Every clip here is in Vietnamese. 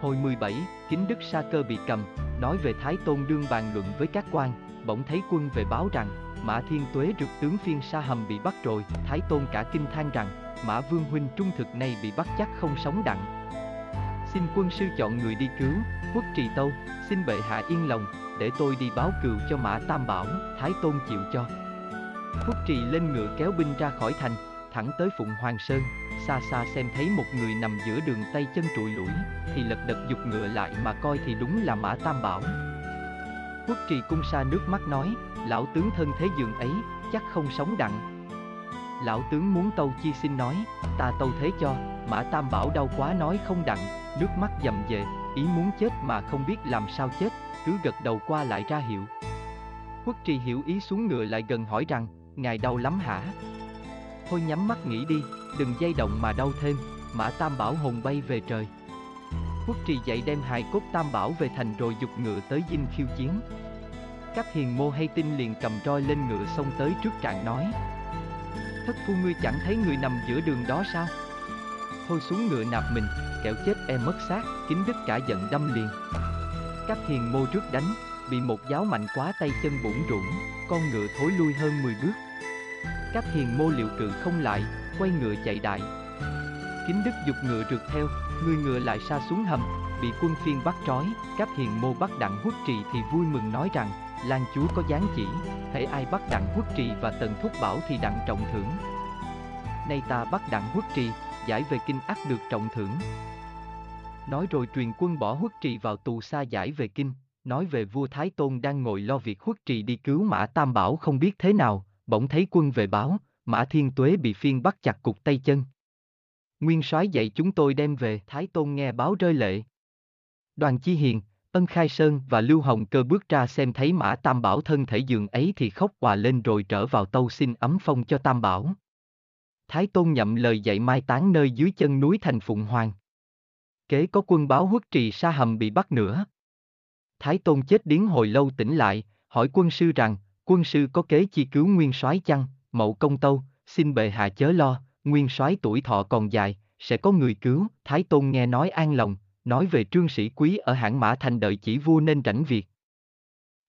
Hồi 17, Kính Đức Sa Cơ bị cầm, nói về Thái Tôn đương bàn luận với các quan, bỗng thấy quân về báo rằng, Mã Thiên Tuế rực tướng phiên Sa Hầm bị bắt rồi, Thái Tôn cả kinh than rằng, Mã Vương Huynh trung thực này bị bắt chắc không sống đặng. Xin quân sư chọn người đi cứu, quốc trì tâu, xin bệ hạ yên lòng, để tôi đi báo cừu cho Mã Tam Bảo, Thái Tôn chịu cho. Quốc trì lên ngựa kéo binh ra khỏi thành, thẳng tới Phụng Hoàng Sơn, xa xa xem thấy một người nằm giữa đường tay chân trụi lủi, thì lật đật dục ngựa lại mà coi thì đúng là Mã Tam Bảo. Quốc trì cung sa nước mắt nói, lão tướng thân thế giường ấy, chắc không sống đặng. Lão tướng muốn tâu chi xin nói, ta tâu thế cho, Mã Tam Bảo đau quá nói không đặng, nước mắt dầm về, ý muốn chết mà không biết làm sao chết, cứ gật đầu qua lại ra hiệu. Quốc trì hiểu ý xuống ngựa lại gần hỏi rằng, ngài đau lắm hả? Thôi nhắm mắt nghĩ đi, đừng dây động mà đau thêm, Mã Tam Bảo hồn bay về trời. Quốc trì dậy đem hài cốt Tam Bảo về thành rồi dục ngựa tới dinh khiêu chiến. Các hiền mô hay tin liền cầm roi lên ngựa xông tới trước trạng nói. Thất phu ngươi chẳng thấy người nằm giữa đường đó sao? Thôi xuống ngựa nạp mình, kẻo chết em mất xác, kính đức cả giận đâm liền. Các hiền mô trước đánh, bị một giáo mạnh quá tay chân bủng rủng, con ngựa thối lui hơn 10 bước. Các hiền mô liệu cự không lại, quay ngựa chạy đại. Kính đức dục ngựa rượt theo, người ngựa lại xa xuống hầm, bị quân phiên bắt trói, các hiền mô bắt đặng huất trì thì vui mừng nói rằng, Lan chúa có gián chỉ, hễ ai bắt đặng huất trì và tần thúc bảo thì đặng trọng thưởng. Nay ta bắt đặng huất trì, giải về kinh ác được trọng thưởng. Nói rồi truyền quân bỏ huất trì vào tù xa giải về kinh, nói về vua Thái Tôn đang ngồi lo việc huất trì đi cứu Mã Tam Bảo không biết thế nào, bỗng thấy quân về báo, Mã Thiên Tuế bị phiên bắt chặt cục tay chân. Nguyên soái dạy chúng tôi đem về, Thái Tôn nghe báo rơi lệ. Đoàn Chi Hiền, Ân Khai Sơn và Lưu Hồng Cơ bước ra xem thấy Mã Tam Bảo thân thể giường ấy thì khóc hòa lên rồi trở vào tâu xin ấm phong cho Tam Bảo. Thái Tôn nhậm lời dạy mai táng nơi dưới chân núi thành Phụng Hoàng. Kế có quân báo huất trì sa hầm bị bắt nữa. Thái Tôn chết điếng hồi lâu tỉnh lại, hỏi quân sư rằng, quân sư có kế chi cứu nguyên soái chăng, mậu công tâu, xin bệ hạ chớ lo, nguyên soái tuổi thọ còn dài, sẽ có người cứu, Thái Tôn nghe nói an lòng, nói về trương sĩ quý ở hãng mã thành đợi chỉ vua nên rảnh việc.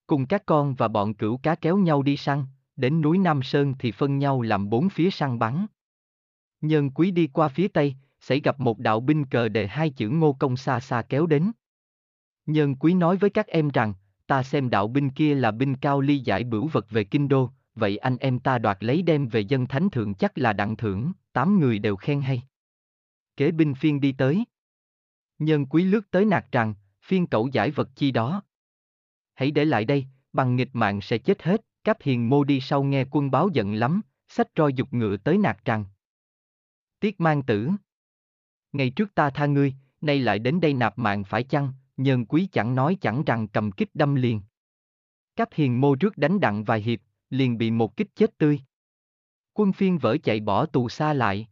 Cùng các con và bọn cửu cá kéo nhau đi săn, đến núi Nam Sơn thì phân nhau làm bốn phía săn bắn. Nhân quý đi qua phía tây, xảy gặp một đạo binh cờ đề hai chữ ngô công xa xa kéo đến. Nhân quý nói với các em rằng, ta xem đạo binh kia là binh cao ly giải bửu vật về kinh đô, vậy anh em ta đoạt lấy đem về dân thánh thượng chắc là đặng thưởng, tám người đều khen hay. Kế binh phiên đi tới. Nhân quý lướt tới nạt rằng, phiên cậu giải vật chi đó. Hãy để lại đây, bằng nghịch mạng sẽ chết hết, cáp hiền mô đi sau nghe quân báo giận lắm, sách roi dục ngựa tới nạt rằng. Tiết mang tử. Ngày trước ta tha ngươi, nay lại đến đây nạp mạng phải chăng, nhân quý chẳng nói chẳng rằng cầm kích đâm liền. Cáp hiền mô rước đánh đặng vài hiệp, liền bị một kích chết tươi. Quân phiên vỡ chạy bỏ tù xa lại.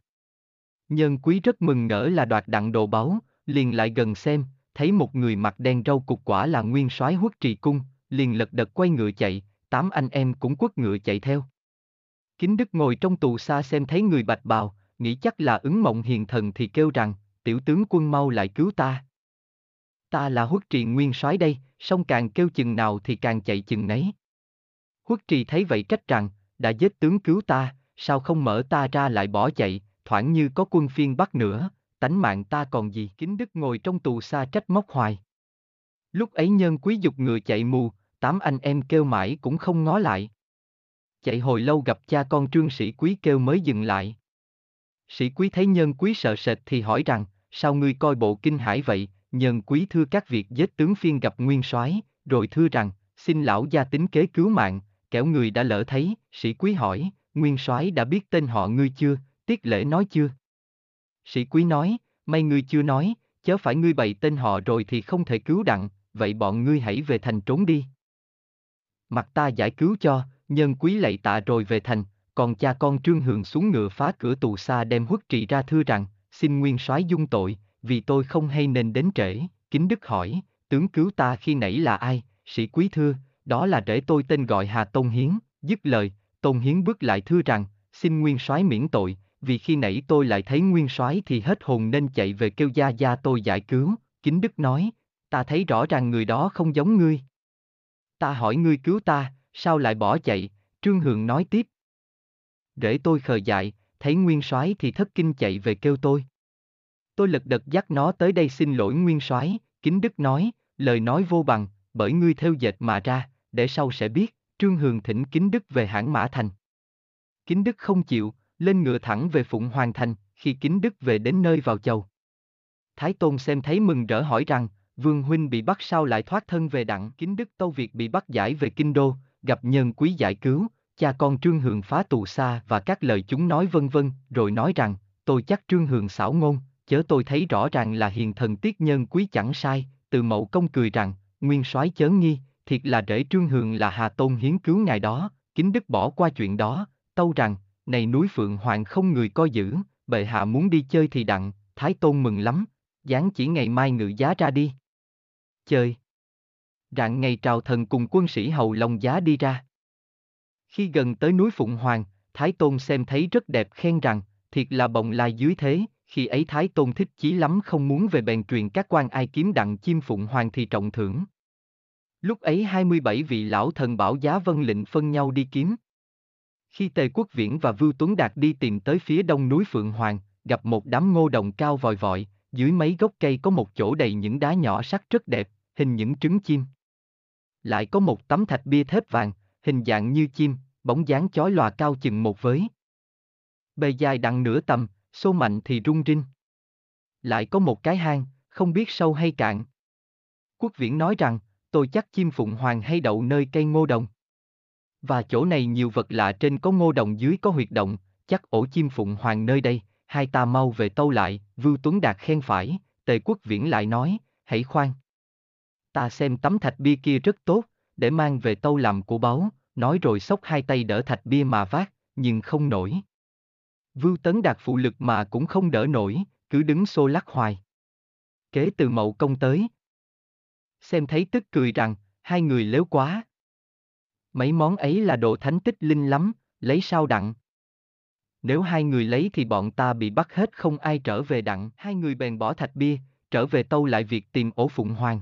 Nhân quý rất mừng ngỡ là đoạt đặng đồ báu, liền lại gần xem, thấy một người mặc đen râu cục quả là nguyên soái huất trì cung, liền lật đật quay ngựa chạy, tám anh em cũng quất ngựa chạy theo. Kính Đức ngồi trong tù xa xem thấy người bạch bào, nghĩ chắc là ứng mộng hiền thần thì kêu rằng, tiểu tướng quân mau lại cứu ta. Ta là huất trì nguyên soái đây, song càng kêu chừng nào thì càng chạy chừng nấy. Huất trì thấy vậy trách rằng, đã giết tướng cứu ta, sao không mở ta ra lại bỏ chạy, thoảng như có quân phiên bắt nữa, tánh mạng ta còn gì. Kính Đức ngồi trong tù xa trách móc hoài. Lúc ấy nhân quý dục ngựa chạy mù, tám anh em kêu mãi cũng không ngó lại. Chạy hồi lâu gặp cha con trương sĩ quý kêu mới dừng lại. Sĩ quý thấy nhân quý sợ sệt thì hỏi rằng, sao ngươi coi bộ kinh hải vậy, nhân quý thưa các việc giết tướng phiên gặp nguyên soái, rồi thưa rằng, xin lão gia tính kế cứu mạng, kẻo người đã lỡ thấy, sĩ quý hỏi, nguyên soái đã biết tên họ ngươi chưa, tiết lễ nói chưa? Sĩ quý nói, may ngươi chưa nói, chớ phải ngươi bày tên họ rồi thì không thể cứu đặng, vậy bọn ngươi hãy về thành trốn đi. Mặt ta giải cứu cho, nhân quý lạy tạ rồi về thành, còn cha con trương hường xuống ngựa phá cửa tù xa đem huất trị ra thưa rằng, xin nguyên soái dung tội, vì tôi không hay nên đến trễ, kính đức hỏi, tướng cứu ta khi nãy là ai, sĩ quý thưa, đó là rể tôi tên gọi Hà Tôn Hiến, dứt lời, Tôn Hiến bước lại thưa rằng, xin nguyên soái miễn tội, vì khi nãy tôi lại thấy nguyên soái thì hết hồn nên chạy về kêu gia gia tôi giải cứu, Kính Đức nói, ta thấy rõ ràng người đó không giống ngươi. Ta hỏi ngươi cứu ta, sao lại bỏ chạy, Trương Hường nói tiếp. Rể tôi khờ dại, thấy Nguyên soái thì thất kinh chạy về kêu tôi. Tôi lật đật dắt nó tới đây xin lỗi Nguyên soái, Kính Đức nói, lời nói vô bằng, bởi ngươi theo dệt mà ra, để sau sẽ biết, Trương Hường thỉnh Kính Đức về hãng Mã Thành. Kính Đức không chịu, lên ngựa thẳng về Phụng Hoàng Thành, khi Kính Đức về đến nơi vào chầu. Thái Tôn xem thấy mừng rỡ hỏi rằng, Vương Huynh bị bắt sao lại thoát thân về đặng Kính Đức Tâu Việt bị bắt giải về Kinh Đô, gặp nhân quý giải cứu, cha con Trương Hường phá tù xa và các lời chúng nói vân vân, rồi nói rằng, tôi chắc Trương Hường xảo ngôn, chớ tôi thấy rõ ràng là hiền thần tiết nhân quý chẳng sai, từ mậu công cười rằng, nguyên soái chớ nghi, thiệt là rễ Trương Hường là Hà Tôn hiến cứu ngài đó, kính đức bỏ qua chuyện đó, tâu rằng, này núi Phượng Hoàng không người coi giữ, bệ hạ muốn đi chơi thì đặng, Thái Tôn mừng lắm, dáng chỉ ngày mai ngự giá ra đi. Chơi. Rạng ngày trào thần cùng quân sĩ hầu long giá đi ra. Khi gần tới núi Phụng Hoàng, Thái Tôn xem thấy rất đẹp khen rằng, thiệt là bồng lai dưới thế, khi ấy Thái Tôn thích chí lắm không muốn về bèn truyền các quan ai kiếm đặng chim Phụng Hoàng thì trọng thưởng. Lúc ấy 27 vị lão thần bảo giá vân lệnh phân nhau đi kiếm. Khi Tề Quốc Viễn và Vưu Tuấn Đạt đi tìm tới phía đông núi Phượng Hoàng, gặp một đám ngô đồng cao vòi vọi, dưới mấy gốc cây có một chỗ đầy những đá nhỏ sắc rất đẹp, hình những trứng chim. Lại có một tấm thạch bia thép vàng, hình dạng như chim, bóng dáng chói lòa cao chừng một với. Bề dài đặng nửa tầm, xô mạnh thì rung rinh. Lại có một cái hang, không biết sâu hay cạn. Quốc viễn nói rằng, tôi chắc chim phụng hoàng hay đậu nơi cây ngô đồng. Và chỗ này nhiều vật lạ trên có ngô đồng dưới có huyệt động, chắc ổ chim phụng hoàng nơi đây, hai ta mau về tâu lại, Vưu Tuấn Đạt khen phải, tề quốc viễn lại nói, hãy khoan. Ta xem tấm thạch bia kia rất tốt, để mang về tâu làm của báu, nói rồi xốc hai tay đỡ thạch bia mà vác, nhưng không nổi. Vưu Tấn Đạt phụ lực mà cũng không đỡ nổi, cứ đứng xô lắc hoài. Kế từ mậu công tới. Xem thấy tức cười rằng, hai người léo quá. Mấy món ấy là đồ thánh tích linh lắm, lấy sao đặng. Nếu hai người lấy thì bọn ta bị bắt hết không ai trở về đặng. Hai người bèn bỏ thạch bia, trở về tâu lại việc tìm ổ phụng hoàng.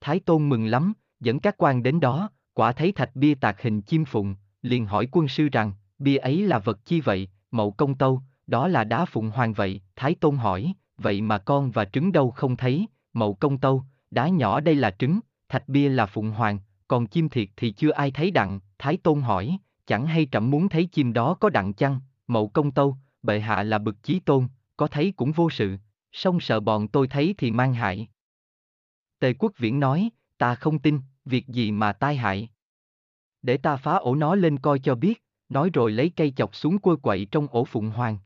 Thái Tôn mừng lắm, dẫn các quan đến đó, quả thấy thạch bia tạc hình chim phụng, liền hỏi quân sư rằng, bia ấy là vật chi vậy, mậu công tâu, đó là đá phụng hoàng vậy, Thái Tôn hỏi, vậy mà con và trứng đâu không thấy, mậu công tâu, đá nhỏ đây là trứng, thạch bia là phụng hoàng, còn chim thiệt thì chưa ai thấy đặng, Thái Tôn hỏi, chẳng hay trẫm muốn thấy chim đó có đặng chăng, mậu công tâu, bệ hạ là bực chí tôn, có thấy cũng vô sự, song sợ bọn tôi thấy thì mang hại. Tề quốc viễn nói, ta không tin, việc gì mà tai hại. Để ta phá ổ nó lên coi cho biết, nói rồi lấy cây chọc xuống quơ quậy trong ổ phụng hoàng.